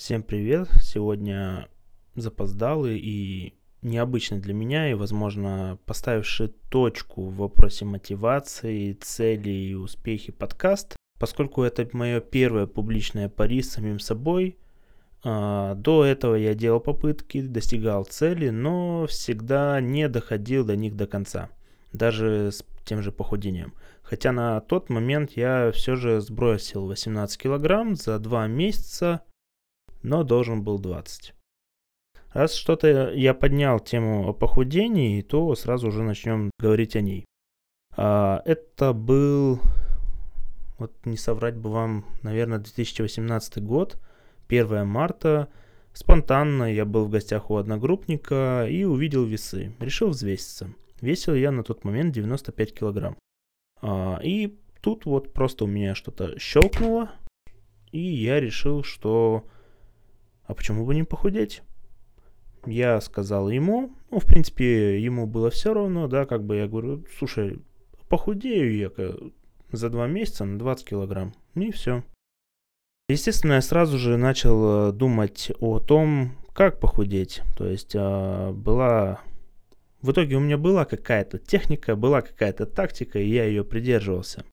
Всем привет! Сегодня запоздалый и необычный для меня и, возможно, поставивший точку в вопросе мотивации, цели и успехи подкаст, поскольку это мое первое публичное пари с самим собой. А, до этого я делал попытки, достигал цели, но всегда не доходил до них до конца, даже с тем же похудением. Хотя на тот момент я все же сбросил 18 килограмм за два месяца – но должен был 20. Раз что-то я поднял тему о похудении, то сразу уже начнем говорить о ней. А, это был, вот не соврать бы вам, наверное, 2018 год, 1 марта. Спонтанно я был в гостях у одногруппника и увидел весы. Решил взвеситься. Весил я на тот момент 95 килограмм. А, и тут вот просто у меня что-то щелкнуло, и я решил, что а почему бы не похудеть? Я сказал ему, ну, в принципе, ему было все равно, да, как бы я говорю, слушай, похудею я за два месяца на 20 килограмм, и все. Естественно, я сразу же начал э, думать о том, как похудеть. То есть а, была... В итоге у меня была какая-то техника, была какая-то тактика, и я ее придерживался.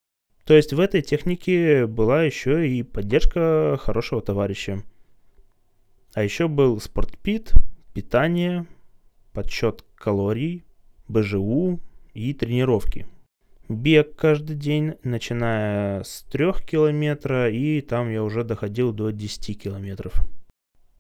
То есть в этой технике была еще и поддержка хорошего товарища. А еще был спортпит, питание, подсчет калорий, БЖУ и тренировки. Бег каждый день, начиная с 3 километра, и там я уже доходил до 10 километров.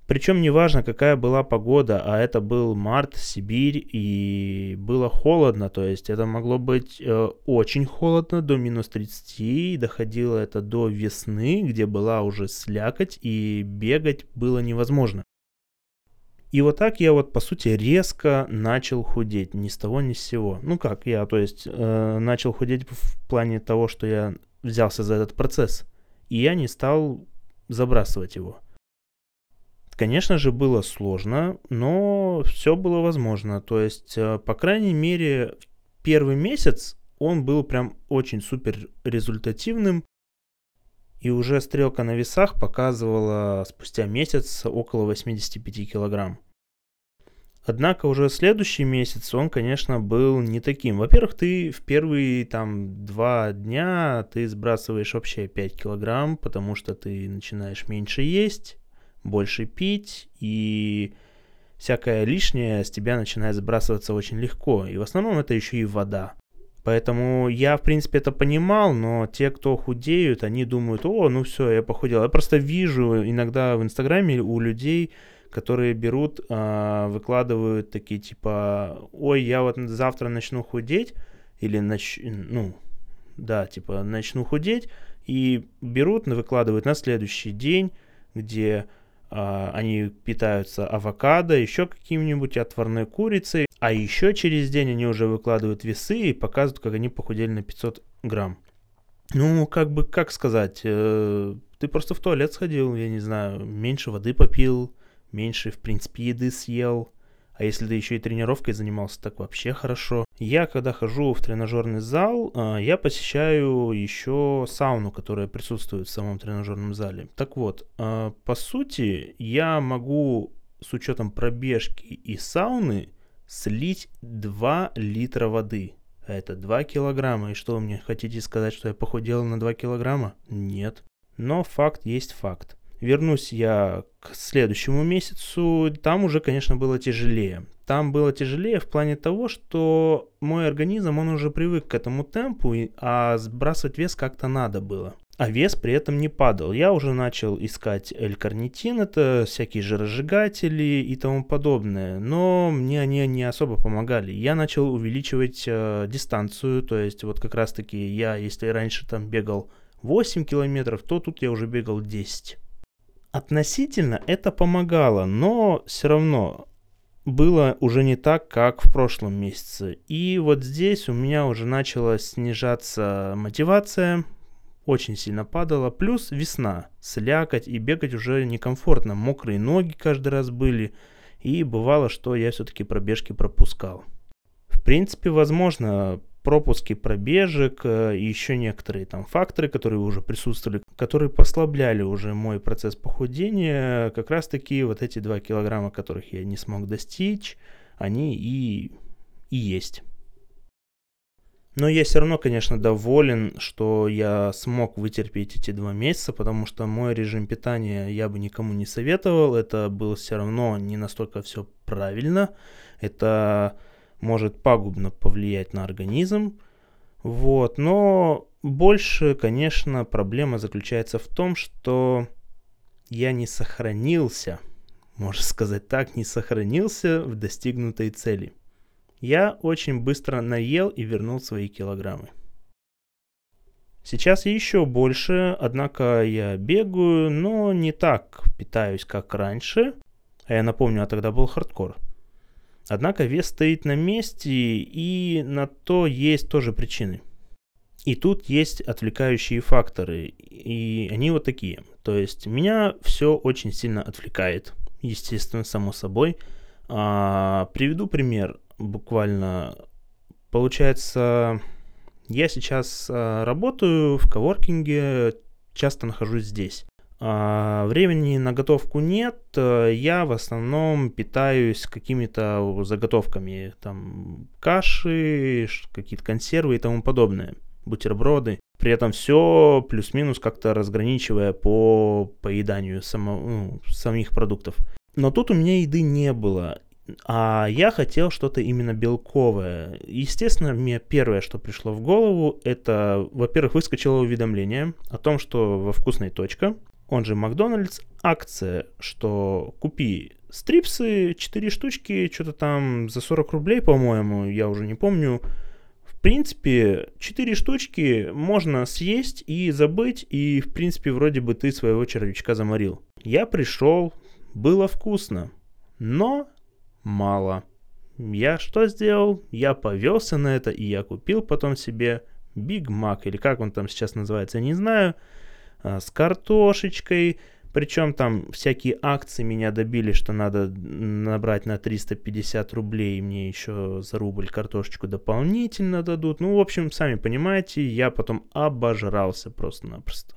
Причем неважно, какая была погода, а это был март, Сибирь, и было холодно, то есть это могло быть э, очень холодно, до минус 30, и доходило это до весны, где была уже слякоть, и бегать было невозможно. И вот так я вот, по сути, резко начал худеть, ни с того, ни с сего. Ну как, я, то есть, э, начал худеть в плане того, что я взялся за этот процесс, и я не стал забрасывать его. Конечно же, было сложно, но все было возможно. То есть, э, по крайней мере, первый месяц он был прям очень супер результативным. И уже стрелка на весах показывала спустя месяц около 85 килограмм. Однако уже следующий месяц он, конечно, был не таким. Во-первых, ты в первые там два дня ты сбрасываешь вообще 5 килограмм, потому что ты начинаешь меньше есть больше пить, и всякое лишнее с тебя начинает сбрасываться очень легко. И в основном это еще и вода. Поэтому я, в принципе, это понимал, но те, кто худеют, они думают, о, ну все, я похудел. Я просто вижу иногда в Инстаграме у людей, которые берут, э, выкладывают такие типа, ой, я вот завтра начну худеть, или нач... ну, да, типа, начну худеть, и берут, выкладывают на следующий день, где а, они питаются авокадо, еще каким-нибудь отварной курицей, а еще через день они уже выкладывают весы и показывают, как они похудели на 500 грамм. Ну, как бы, как сказать, э, ты просто в туалет сходил, я не знаю, меньше воды попил, меньше, в принципе, еды съел, а если ты еще и тренировкой занимался, так вообще хорошо. Я, когда хожу в тренажерный зал, а, я посещаю еще сауну, которая присутствует в самом тренажерном зале. Так вот, а, по сути, я могу с учетом пробежки и сауны слить 2 литра воды. Это 2 килограмма. И что вы мне хотите сказать, что я похудел на 2 килограмма? Нет. Но факт есть факт. Вернусь я к следующему месяцу, там уже, конечно, было тяжелее. Там было тяжелее в плане того, что мой организм, он уже привык к этому темпу, а сбрасывать вес как-то надо было. А вес при этом не падал. Я уже начал искать L-карнитин, это всякие жиросжигатели и тому подобное, но мне они не особо помогали. Я начал увеличивать э, дистанцию, то есть вот как раз таки я, если раньше там бегал 8 километров, то тут я уже бегал 10. Относительно это помогало, но все равно было уже не так, как в прошлом месяце. И вот здесь у меня уже начала снижаться мотивация, очень сильно падала, плюс весна, слякоть и бегать уже некомфортно, мокрые ноги каждый раз были, и бывало, что я все-таки пробежки пропускал. В принципе, возможно пропуски пробежек и еще некоторые там факторы, которые уже присутствовали, которые послабляли уже мой процесс похудения, как раз таки вот эти 2 килограмма, которых я не смог достичь, они и, и есть. Но я все равно, конечно, доволен, что я смог вытерпеть эти два месяца, потому что мой режим питания я бы никому не советовал. Это было все равно не настолько все правильно. Это может пагубно повлиять на организм. Вот. Но больше, конечно, проблема заключается в том, что я не сохранился, можно сказать так, не сохранился в достигнутой цели я очень быстро наел и вернул свои килограммы. Сейчас еще больше, однако я бегаю, но не так питаюсь, как раньше. А я напомню, а тогда был хардкор. Однако вес стоит на месте, и на то есть тоже причины. И тут есть отвлекающие факторы, и они вот такие. То есть меня все очень сильно отвлекает, естественно, само собой. А, приведу пример буквально. Получается, я сейчас а, работаю в коворкинге, часто нахожусь здесь. А, времени на готовку нет, э, я в основном питаюсь какими-то заготовками, там каши, какие-то консервы и тому подобное, бутерброды. При этом все плюс-минус как-то разграничивая по поеданию само, ну, самих продуктов. Но тут у меня еды не было. А я хотел что-то именно белковое. Естественно, мне первое, что пришло в голову, это, во-первых, выскочило уведомление о том, что во вкусной точка, он же Макдональдс, акция, что купи стрипсы, 4 штучки, что-то там за 40 рублей, по-моему, я уже не помню. В принципе, 4 штучки можно съесть и забыть, и, в принципе, вроде бы ты своего червячка заморил. Я пришел, было вкусно, но мало. Я что сделал? Я повелся на это, и я купил потом себе Биг Мак, или как он там сейчас называется, не знаю, с картошечкой. Причем там всякие акции меня добили, что надо набрать на 350 рублей, и мне еще за рубль картошечку дополнительно дадут. Ну, в общем, сами понимаете, я потом обожрался просто-напросто.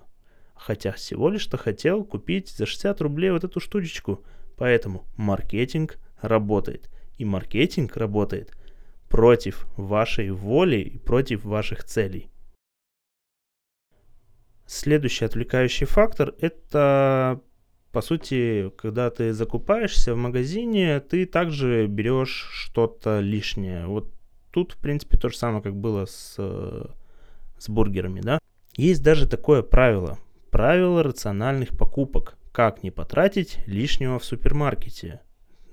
Хотя всего лишь что хотел купить за 60 рублей вот эту штучечку. Поэтому маркетинг работает. И маркетинг работает против вашей воли и против ваших целей. Следующий отвлекающий фактор – это, по сути, когда ты закупаешься в магазине, ты также берешь что-то лишнее. Вот тут, в принципе, то же самое, как было с, с бургерами, да. Есть даже такое правило. Правило рациональных покупок. Как не потратить лишнего в супермаркете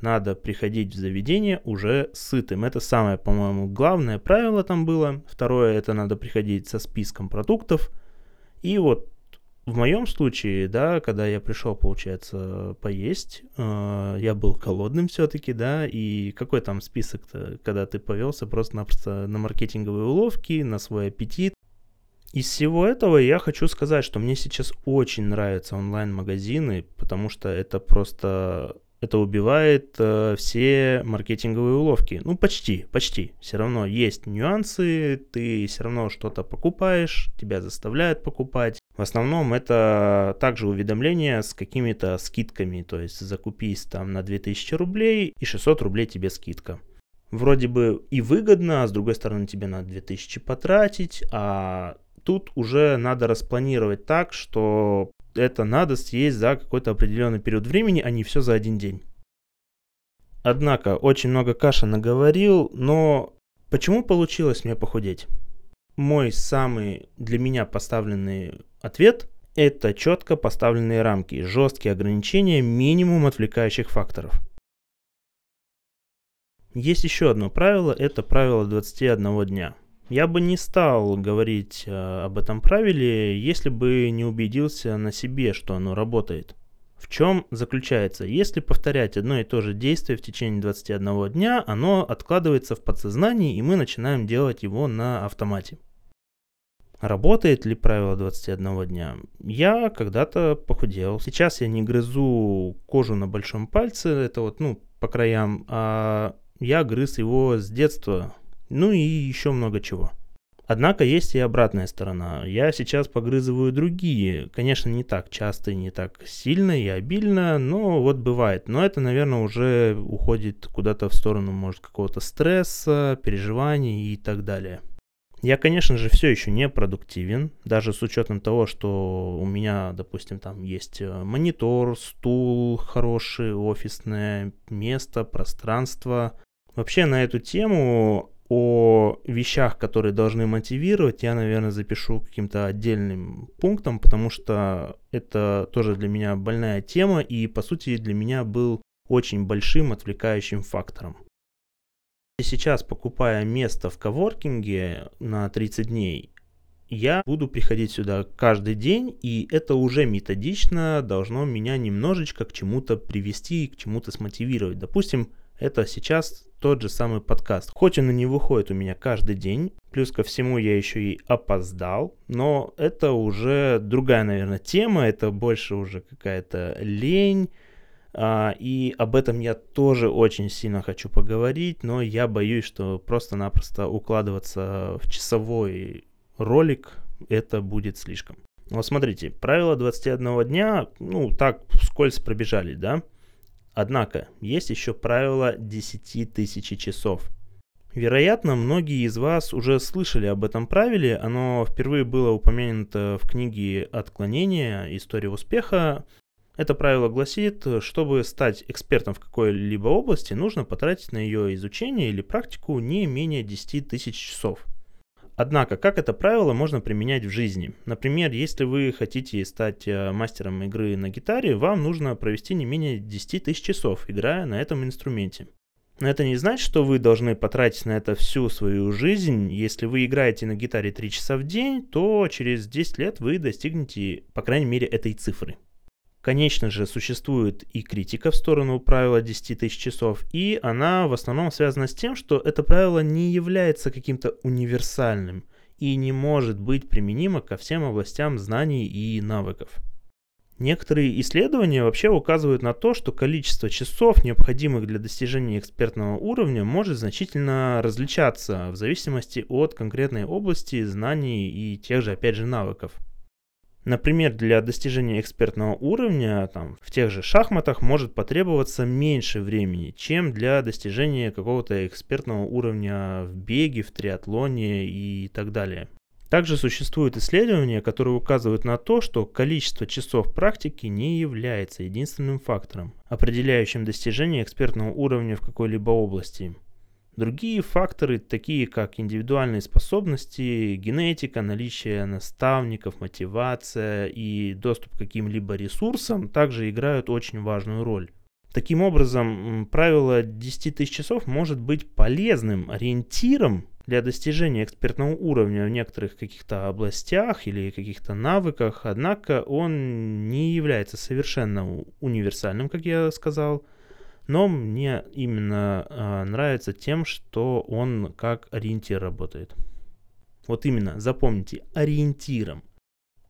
надо приходить в заведение уже сытым. Это самое, по-моему, главное правило там было. Второе, это надо приходить со списком продуктов. И вот в моем случае, да, когда я пришел, получается, поесть, э, я был голодным все-таки, да, и какой там список-то, когда ты повелся просто-напросто на маркетинговые уловки, на свой аппетит. Из всего этого я хочу сказать, что мне сейчас очень нравятся онлайн-магазины, потому что это просто это убивает э, все маркетинговые уловки. Ну, почти, почти. Все равно есть нюансы, ты все равно что-то покупаешь, тебя заставляют покупать. В основном это также уведомления с какими-то скидками, то есть закупись там на 2000 рублей и 600 рублей тебе скидка. Вроде бы и выгодно, а с другой стороны тебе надо 2000 потратить, а тут уже надо распланировать так, что это надо съесть за какой-то определенный период времени, а не все за один день. Однако, очень много каши наговорил, но почему получилось мне похудеть? Мой самый для меня поставленный ответ – это четко поставленные рамки, жесткие ограничения, минимум отвлекающих факторов. Есть еще одно правило, это правило 21 дня – я бы не стал говорить э, об этом правиле, если бы не убедился на себе, что оно работает. В чем заключается? Если повторять одно и то же действие в течение 21 дня, оно откладывается в подсознании, и мы начинаем делать его на автомате. Работает ли правило 21 дня? Я когда-то похудел. Сейчас я не грызу кожу на большом пальце, это вот, ну, по краям, а я грыз его с детства, ну и еще много чего. Однако есть и обратная сторона. Я сейчас погрызываю другие. Конечно, не так часто, не так сильно и обильно, но вот бывает. Но это, наверное, уже уходит куда-то в сторону, может, какого-то стресса, переживаний и так далее. Я, конечно же, все еще не продуктивен, даже с учетом того, что у меня, допустим, там есть э, монитор, стул хороший, офисное место, пространство. Вообще на эту тему о вещах, которые должны мотивировать, я, наверное, запишу каким-то отдельным пунктом, потому что это тоже для меня больная тема и, по сути, для меня был очень большим отвлекающим фактором. Сейчас, покупая место в коворкинге на 30 дней, я буду приходить сюда каждый день, и это уже методично должно меня немножечко к чему-то привести к чему-то смотивировать. Допустим, это сейчас тот же самый подкаст. Хоть он и не выходит у меня каждый день, плюс ко всему я еще и опоздал, но это уже другая, наверное, тема, это больше уже какая-то лень, а, и об этом я тоже очень сильно хочу поговорить, но я боюсь, что просто-напросто укладываться в часовой ролик это будет слишком. Вот смотрите, правила 21 дня, ну так вскользь пробежали, да? Однако, есть еще правило 10 тысяч часов. Вероятно, многие из вас уже слышали об этом правиле, оно впервые было упомянуто в книге «Отклонение. История успеха». Это правило гласит, чтобы стать экспертом в какой-либо области, нужно потратить на ее изучение или практику не менее 10 тысяч часов – Однако, как это правило можно применять в жизни? Например, если вы хотите стать э, мастером игры на гитаре, вам нужно провести не менее 10 тысяч часов, играя на этом инструменте. Но это не значит, что вы должны потратить на это всю свою жизнь. Если вы играете на гитаре 3 часа в день, то через 10 лет вы достигнете, по крайней мере, этой цифры. Конечно же, существует и критика в сторону правила 10 тысяч часов, и она в основном связана с тем, что это правило не является каким-то универсальным и не может быть применимо ко всем областям знаний и навыков. Некоторые исследования вообще указывают на то, что количество часов, необходимых для достижения экспертного уровня, может значительно различаться в зависимости от конкретной области знаний и тех же, опять же, навыков. Например, для достижения экспертного уровня там, в тех же шахматах может потребоваться меньше времени, чем для достижения какого-то экспертного уровня в беге, в триатлоне и так далее. Также существуют исследования, которые указывают на то, что количество часов практики не является единственным фактором, определяющим достижение экспертного уровня в какой-либо области. Другие факторы, такие как индивидуальные способности, генетика, наличие наставников, мотивация и доступ к каким-либо ресурсам, также играют очень важную роль. Таким образом, правило 10 тысяч часов может быть полезным ориентиром для достижения экспертного уровня в некоторых каких-то областях или каких-то навыках, однако он не является совершенно универсальным, как я сказал, но мне именно э, нравится тем, что он как ориентир работает. Вот именно, запомните, ориентиром.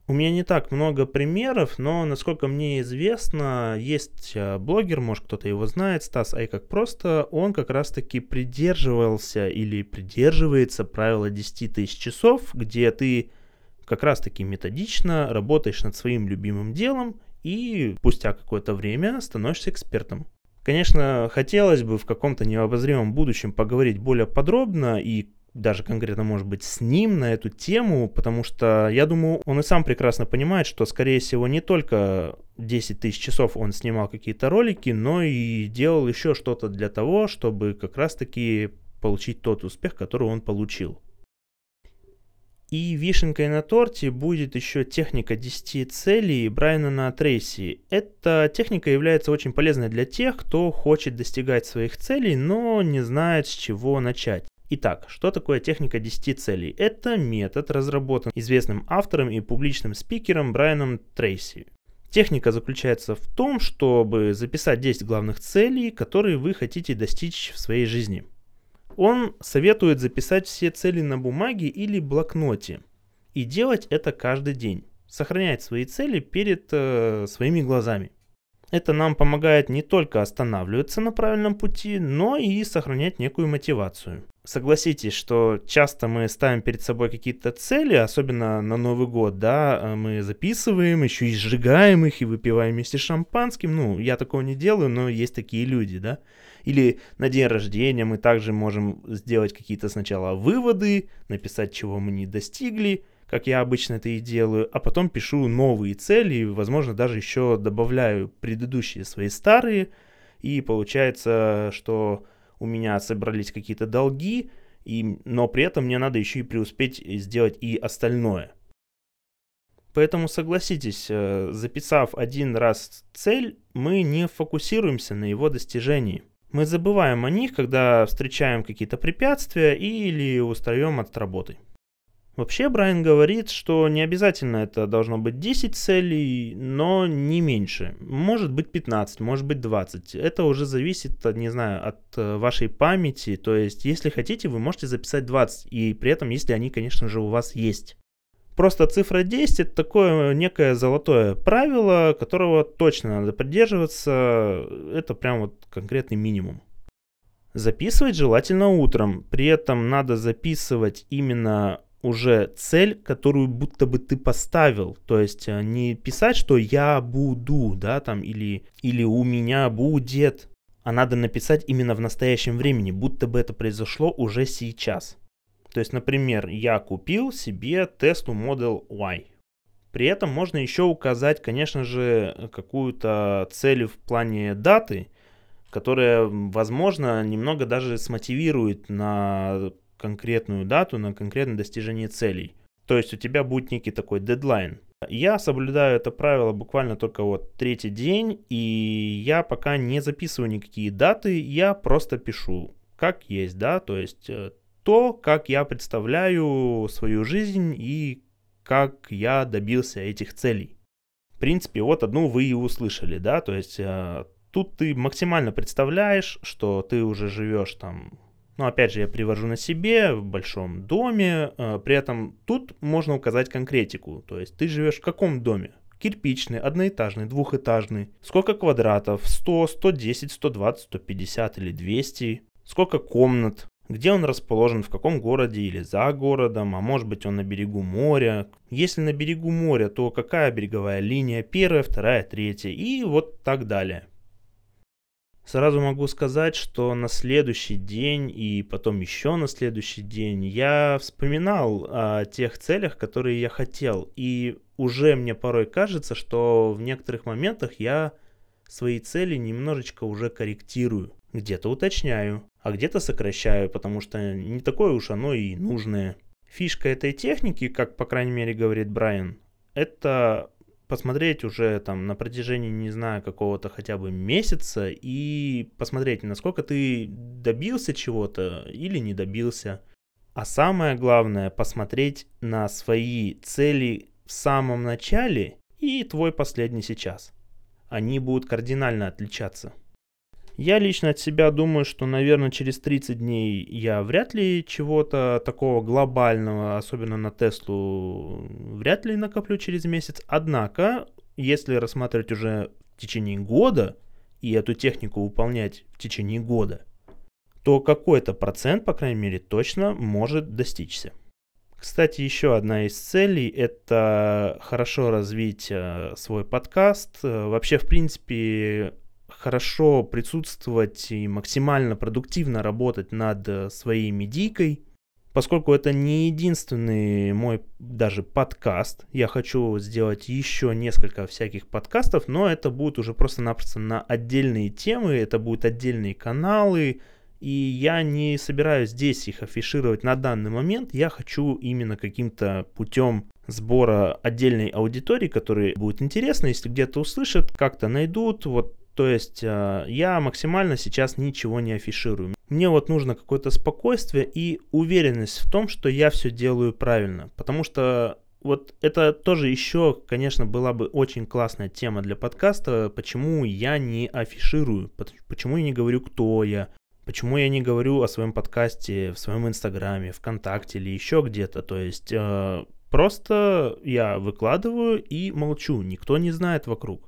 У меня не так много примеров, но, насколько мне известно, есть а, блогер, может кто-то его знает, Стас Ай как просто, он как раз-таки придерживался или придерживается правила 10 тысяч часов, где ты как раз-таки методично работаешь над своим любимым делом и спустя какое-то время становишься экспертом. Конечно, хотелось бы в каком-то необозримом будущем поговорить более подробно и даже конкретно, может быть, с ним на эту тему, потому что, я думаю, он и сам прекрасно понимает, что, скорее всего, не только 10 тысяч часов он снимал какие-то ролики, но и делал еще что-то для того, чтобы как раз-таки получить тот успех, который он получил. И вишенкой на торте будет еще техника 10 целей Брайана Трейси. Эта техника является очень полезной для тех, кто хочет достигать своих целей, но не знает с чего начать. Итак, что такое техника 10 целей? Это метод, разработан известным автором и публичным спикером Брайаном Трейси. Техника заключается в том, чтобы записать 10 главных целей, которые вы хотите достичь в своей жизни – он советует записать все цели на бумаге или блокноте и делать это каждый день. Сохранять свои цели перед э, своими глазами. Это нам помогает не только останавливаться на правильном пути, но и сохранять некую мотивацию. согласитесь, что часто мы ставим перед собой какие-то цели, особенно на Новый год, да, а мы записываем, еще и сжигаем их, и выпиваем вместе с шампанским. Ну, я такого не делаю, но есть такие люди, да. Или на день рождения мы также можем сделать какие-то сначала выводы, написать, чего мы не достигли, как я обычно это и делаю, а потом пишу новые цели, возможно, даже еще добавляю предыдущие свои старые, и получается, что у меня собрались какие-то долги, и, но при этом мне надо еще и преуспеть сделать и остальное. Поэтому согласитесь, э, записав один раз цель, мы не фокусируемся на его достижении. Мы забываем о них, когда встречаем какие-то препятствия или устаем от работы. Вообще Брайан говорит, что не обязательно это должно быть 10 целей, но не меньше. Может быть 15, может быть 20. Это уже зависит, от, не знаю, от э, вашей памяти. То есть, если хотите, вы можете записать 20. И при этом, если они, конечно же, у вас есть. Просто цифра 10 это такое некое золотое правило, которого точно надо придерживаться. Это прям вот конкретный минимум. Записывать желательно утром. При этом надо записывать именно уже цель, которую будто бы ты поставил. То есть э, не писать, что я буду, да, там, или, или у меня будет, а надо написать именно в настоящем времени, будто бы это произошло уже сейчас. То есть, например, я купил себе Tesla Model Y. При этом можно еще указать, конечно же, какую-то цель в плане даты, которая, возможно, немного даже смотивирует на конкретную дату, на конкретное достижение целей. То есть у тебя будет некий такой дедлайн. Я соблюдаю это правило буквально только вот третий день, и я пока не записываю никакие даты, я просто пишу, как есть, да, то есть э, то, как я представляю свою жизнь и как я добился этих целей. В принципе, вот одну вы и услышали, да, то есть э, тут ты максимально представляешь, что ты уже живешь там но опять же, я привожу на себе в большом доме. Э, при этом тут можно указать конкретику. То есть ты живешь в каком доме? Кирпичный, одноэтажный, двухэтажный. Сколько квадратов? 100, 110, 120, 150 или 200? Сколько комнат? Где он расположен, в каком городе или за городом, а может быть он на берегу моря. Если на берегу моря, то какая береговая линия, первая, вторая, третья и вот так далее. Сразу могу сказать, что на следующий день и потом еще на следующий день я вспоминал о тех целях, которые я хотел. И уже мне порой кажется, что в некоторых моментах я свои цели немножечко уже корректирую. Где-то уточняю, а где-то сокращаю, потому что не такое уж оно и нужное. Фишка этой техники, как по крайней мере говорит Брайан, это посмотреть уже там на протяжении, не знаю, какого-то хотя бы месяца и посмотреть, насколько ты добился чего-то или не добился. А самое главное, посмотреть на свои цели в самом начале и твой последний сейчас. Они будут кардинально отличаться. Я лично от себя думаю, что, наверное, через 30 дней я вряд ли чего-то такого глобального, особенно на Теслу, вряд ли накоплю через месяц. Однако, если рассматривать уже в течение года и эту технику выполнять в течение года, то какой-то процент, по крайней мере, точно может достичься. Кстати, еще одна из целей – это хорошо развить э, свой подкаст. Вообще, в принципе, хорошо присутствовать и максимально продуктивно работать над э, своей медийкой, поскольку это не единственный мой даже подкаст. Я хочу сделать еще несколько всяких подкастов, но это будет уже просто-напросто на отдельные темы, это будут отдельные каналы, и я не собираюсь здесь их афишировать на данный момент. Я хочу именно каким-то путем сбора отдельной аудитории, которая будет интересна, если где-то услышат, как-то найдут, вот то есть э, я максимально сейчас ничего не афиширую. Мне вот нужно какое-то спокойствие и уверенность в том, что я все делаю правильно. Потому что вот это тоже еще, конечно, была бы очень классная тема для подкаста, почему я не афиширую, почему я не говорю, кто я, почему я не говорю о своем подкасте в своем инстаграме, вконтакте или еще где-то. То есть э, просто я выкладываю и молчу, никто не знает вокруг.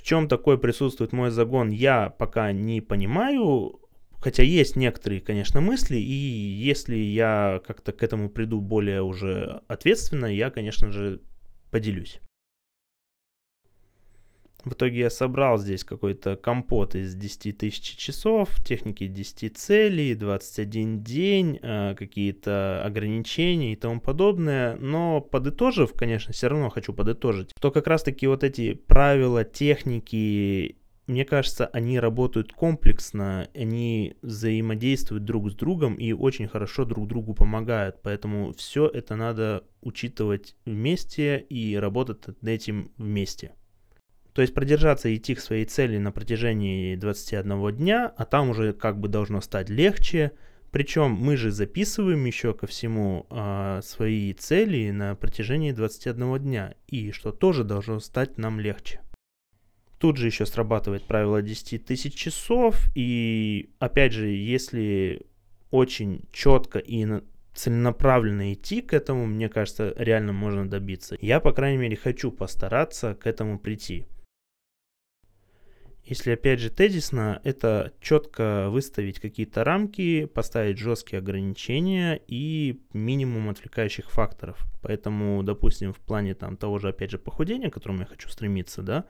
В чем такой присутствует мой загон, я пока не понимаю. Хотя есть некоторые, конечно, мысли, и если я как-то к этому приду более уже ответственно, я, конечно же, поделюсь. В итоге я собрал здесь какой-то компот из 10 тысяч часов, техники 10 целей, 21 день, э, какие-то ограничения и тому подобное. Но подытожив, конечно, все равно хочу подытожить, то как раз-таки вот эти правила, техники мне кажется, они работают комплексно, они взаимодействуют друг с другом и очень хорошо друг другу помогают. Поэтому все это надо учитывать вместе и работать над этим вместе. То есть продержаться и идти к своей цели на протяжении 21 дня, а там уже как бы должно стать легче. Причем мы же записываем еще ко всему э, свои цели на протяжении 21 дня, и что тоже должно стать нам легче. Тут же еще срабатывает правило 10 тысяч часов. И опять же, если очень четко и целенаправленно идти к этому, мне кажется, реально можно добиться. Я, по крайней мере, хочу постараться к этому прийти. Если опять же тезисно, это четко выставить какие-то рамки, поставить жесткие ограничения и минимум отвлекающих факторов. Поэтому, допустим, в плане там того же, опять же, похудения, к которому я хочу стремиться, да,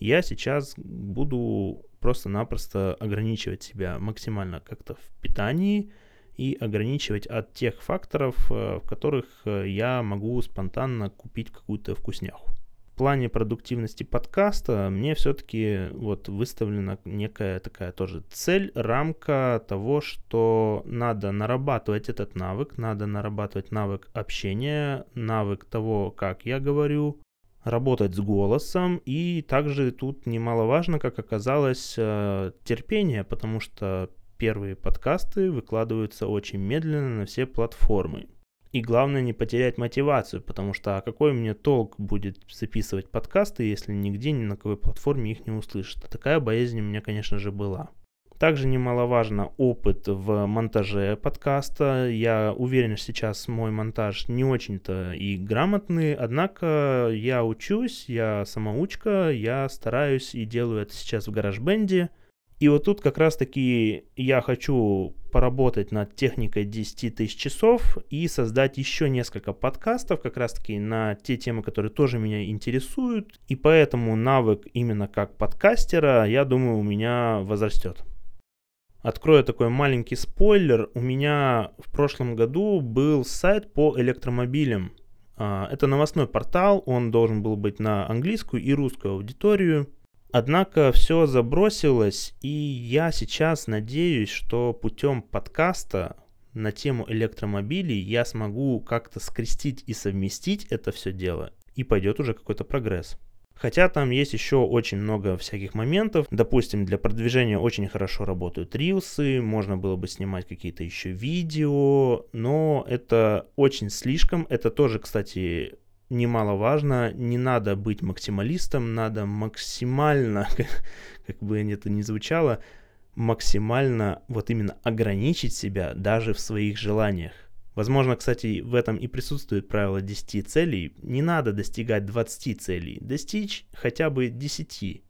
я сейчас буду просто-напросто ограничивать себя максимально как-то в питании и ограничивать от тех факторов, э, в которых э, я могу спонтанно купить какую-то вкусняху. Плане продуктивности подкаста мне все-таки вот выставлена некая такая тоже цель, рамка того, что надо нарабатывать этот навык, надо нарабатывать навык общения, навык того, как я говорю, работать с голосом. И также тут немаловажно, как оказалось, э, терпение, потому что первые подкасты выкладываются очень медленно на все платформы. И главное не потерять мотивацию, потому что а какой мне толк будет записывать подкасты, если нигде ни на какой платформе их не услышат. Такая боязнь у меня, конечно же, была. Также немаловажно опыт в монтаже подкаста. Я уверен, что сейчас мой монтаж не очень-то и грамотный, однако я учусь, я самоучка, я стараюсь и делаю это сейчас в гараж-бенде. И вот тут как раз-таки я хочу поработать над техникой 10 тысяч часов и создать еще несколько подкастов как раз-таки на те темы, которые тоже меня интересуют. И поэтому навык именно как подкастера, я думаю, у меня возрастет. Открою такой маленький спойлер. У меня в прошлом году был сайт по электромобилям. А, это новостной портал, он должен был быть на английскую и русскую аудиторию. Однако все забросилось, и я сейчас надеюсь, что путем подкаста на тему электромобилей я смогу как-то скрестить и совместить это все дело, и пойдет уже какой-то прогресс. Хотя там есть еще очень много всяких моментов. Допустим, для продвижения очень хорошо работают рилсы, можно было бы снимать какие-то еще видео, но это очень слишком. Это тоже, кстати, немаловажно. Не надо быть максималистом, надо максимально, как бы это ни звучало, максимально вот именно ограничить себя даже в своих желаниях. Возможно, кстати, в этом и присутствует правило 10 целей. Не надо достигать 20 целей, достичь хотя бы 10.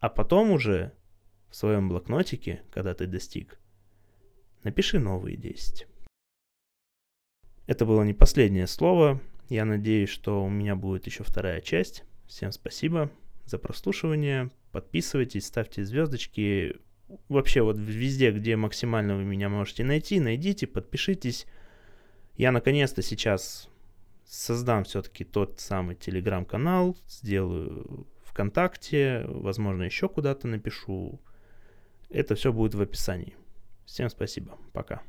А потом уже в своем блокнотике, когда ты достиг, напиши новые 10. Это было не последнее слово. Я надеюсь, что у меня будет еще вторая часть. Всем спасибо за прослушивание. Подписывайтесь, ставьте звездочки. Вообще вот везде, где максимально вы меня можете найти, найдите, подпишитесь. Я наконец-то сейчас создам все-таки тот самый телеграм-канал, сделаю ВКонтакте, возможно, еще куда-то напишу. Это все будет в описании. Всем спасибо. Пока.